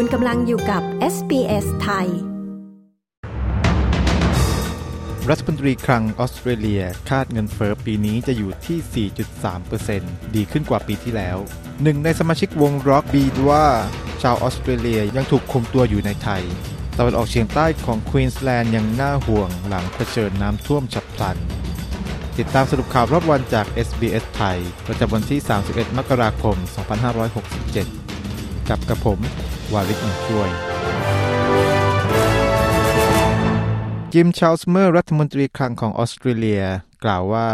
คุณกำลังอยู่กับ SBS ไทย รัฐมนตรีคลังออสเตรเลีย คาดเงินเฟ้อปีนี้จะอยู่ที่ 4.3%ดีขึ้นกว่าปีที่แล้ว หนึ่งในสมาชิกวงร็อกบีดวา ชาวออสเตรเลียยังถูกคุมตัวอยู่ในไทย ตะวันออกเฉียงใต้ของควีนสแลนด์ยังน่าห่วงหลังเผชิญน้ำท่วมฉับพลัน ติดตามสรุปข่าวรอบวันจาก SBS ไทย ประจำวันที่ 31 มกราคม 2567 กับกระผม วาริศช่วยจิมชาลส์เมอร์รัฐมนตรีคลังของออสเตรเลีย กล่าวว่า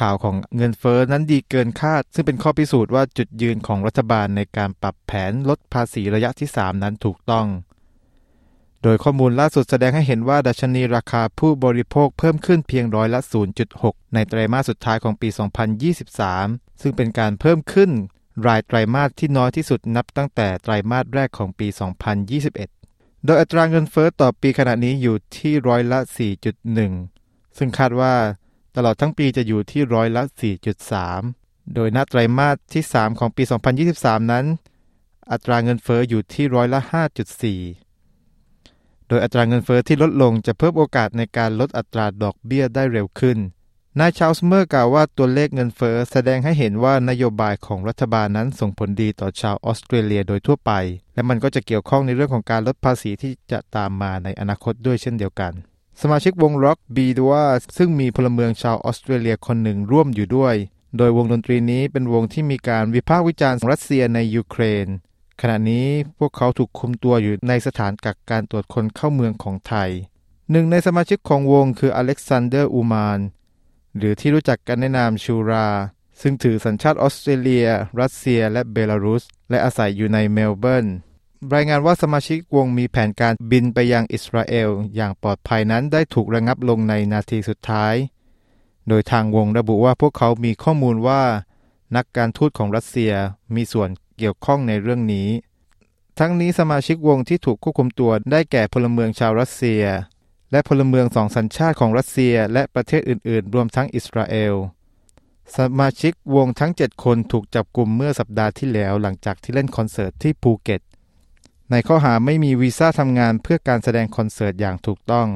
ข่าวของเงินเฟอ้อนั้นดีเกินคาด ซึ่งเป็นข้อพิสูจน์ว่าจุดยืนของรัฐบาลในการปรับแผนลดภาษีระยะที่ 3 นั้นถูกต้อง โดยข้อมูลล่าสุดแสดงให้เห็นว่าดัชนีราคาผู้บริโภคเพิ่มขึ้นเพียงร้อยละ 0.6 ในไตรมาสสุดท้ายของปี 2023 ซึ่งเป็นการเพิ่มขึ้น รายไตรมาสที่น้อยที่สุดนับตั้งแต่ไตรมาสแรกของปี 2021 โดยอัตราเงินเฟอ้อต่อปีขณะนี้อยู่ที่ร้อยละ 4.1 ซึ่งคาดว่าตลอดทั้งปีจะอยู่ที่ร้อยละ 4.3 โดยณไตรมาสที่ 3 ของปี 2023 นั้น อัตราเงินเฟอ้ออยู่ที่ร้อยละ 5.4 โดยอัตราเงินเฟอ้อที่ลดลงจะเพิ่มโอกาสในการลดอัตราดอกเบี้ยได้เร็วขึ้น นายชาลเมอร์สกล่าวว่าตัวเลขเงินเฟ้อแสดงให้เห็นว่านโยบายของรัฐบาลนั้นส่งผลดีต่อชาวออสเตรเลียโดยทั่วไป และมันก็จะเกี่ยวข้องในเรื่องของการลดภาษีที่จะตามมาในอนาคตด้วยเช่นเดียวกัน สมาชิกวงร็อกบีดวาซึ่งมีพลเมืองชาวออสเตรเลียคนหนึ่งร่วมอยู่ด้วย โดยวงดนตรีนี้เป็นวงที่มีการวิพากษ์วิจารณ์รัสเซียในยูเครน ขณะนี้พวกเขาถูกคุมตัวอยู่ในสถานกักการตรวจคนเข้าเมืองของไทยหนึ่งในสมาชิกของวงคืออเล็กซานเดอร์อูมาน หรือที่รู้จักกันในนามชูรา ซึ่งถือสัญชาติออสเตรเลีย รัสเซีย และเบลารุส และอาศัยอยู่ในเมลเบิร์นรายงานว่าสมาชิกวงมีแผนการบินไปยังอิสราเอล อย่างปลอดภัยนั้นได้ถูกระงับลงในนาทีสุดท้าย โดยทางวงระบุว่าพวกเขามีข้อมูลว่า นักการทูตของรัสเซียมีส่วนเกี่ยวข้องในเรื่องนี้ ทั้งนี้สมาชิกวงที่ถูกควบคุมตัวได้แก่พลเมืองชาวรัสเซีย และพลเมืองสองสัญชาติของรัสเซียและประเทศอื่น ๆ รวมทั้งอิสราเอล สมาชิกวงทั้ง 7 คนถูกจับกลุ่มเมื่อสัปดาห์ที่แล้วหลังจากที่เล่นคอนเสิร์ตที่ภูเก็ต ในข้อหาไม่มีวีซ่าทำงานเพื่อการแสดงคอนเสิร์ตอย่างถูกต้อง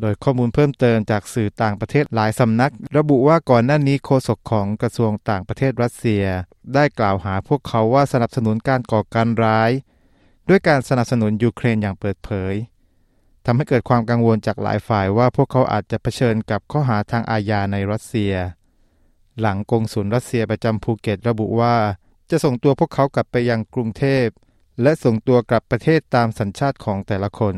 โดยข้อมูลเพิ่มเติมจากสื่อต่างประเทศหลายสำนัก ระบุว่าก่อนหน้านี้โฆษกของกระทรวงต่างประเทศรัสเซีย ได้กล่าวหาพวกเขาว่าสนับสนุนการก่อการร้าย ด้วยการสนับสนุนยูเครนอย่างเปิดเผย ทำให้เกิดความกังวลจากหลายฝ่ายว่าพวกเขาอาจจะเผชิญกับข้อหาทางอาญาในรัสเซีย หลังกงสุลรัสเซียประจำภูเก็ตระบุว่า จะส่งตัวพวกเขากลับไปยังกรุงเทพ และส่งตัวกลับประเทศตามสัญชาติของแต่ละคน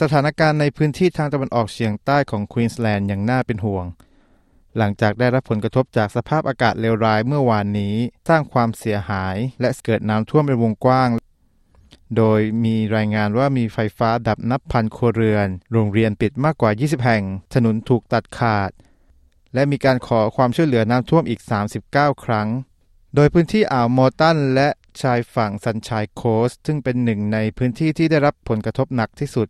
สถานการณ์ในพื้นที่ทางตะวันออกเฉียงใต้ของควีนสแลนด์ยังน่าเป็นห่วง หลังจากได้รับผลกระทบจากสภาพอากาศเลวร้ายเมื่อวานนี้ สร้างความเสียหายและเกิดน้ำท่วมเป็นวงกว้าง โดยมีรายงานว่ามีไฟฟ้าดับนับพันครัวเรือน โรงเรียนปิดมากกว่า 20 แห่ง ถนนถูกตัดขาด และมีการขอความช่วยเหลือน้ำท่วมอีก 39 ครั้ง โดยพื้นที่อ่าวมอร์ตันและชายฝั่งซันชายโคสซึ่งเป็นหนึ่งในพื้นที่ที่ได้รับผลกระทบหนักที่สุด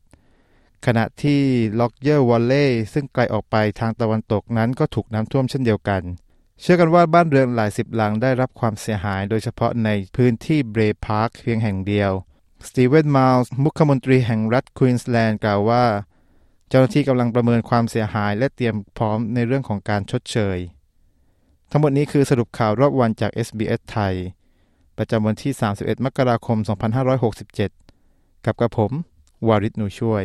ขณะที่ล็อกเยอร์แวลลีย์ซึ่งไกลออกไปทางตะวันตกนั้นก็ถูกน้ำท่วมเช่นเดียวกัน เชื่อกันว่าบ้านเรือนหลายสิบหลังได้รับความเสียหาย โดยเฉพาะในพื้นที่เบรย์พาร์คเพียงแห่งเดียว สตีเวนไมลส์มุขมนตรีแห่งรัฐควีนสแลนด์กล่าวว่า เจ้าหน้าที่กำลังประเมินความเสียหายและเตรียมพร้อมในเรื่องของการชดเชย ทั้งหมดนี้คือสรุปข่าวรอบวันจาก SBS ไทย ประจำวันที่ 31 มกราคม 2567 กับกระผม วาริศนูช่วย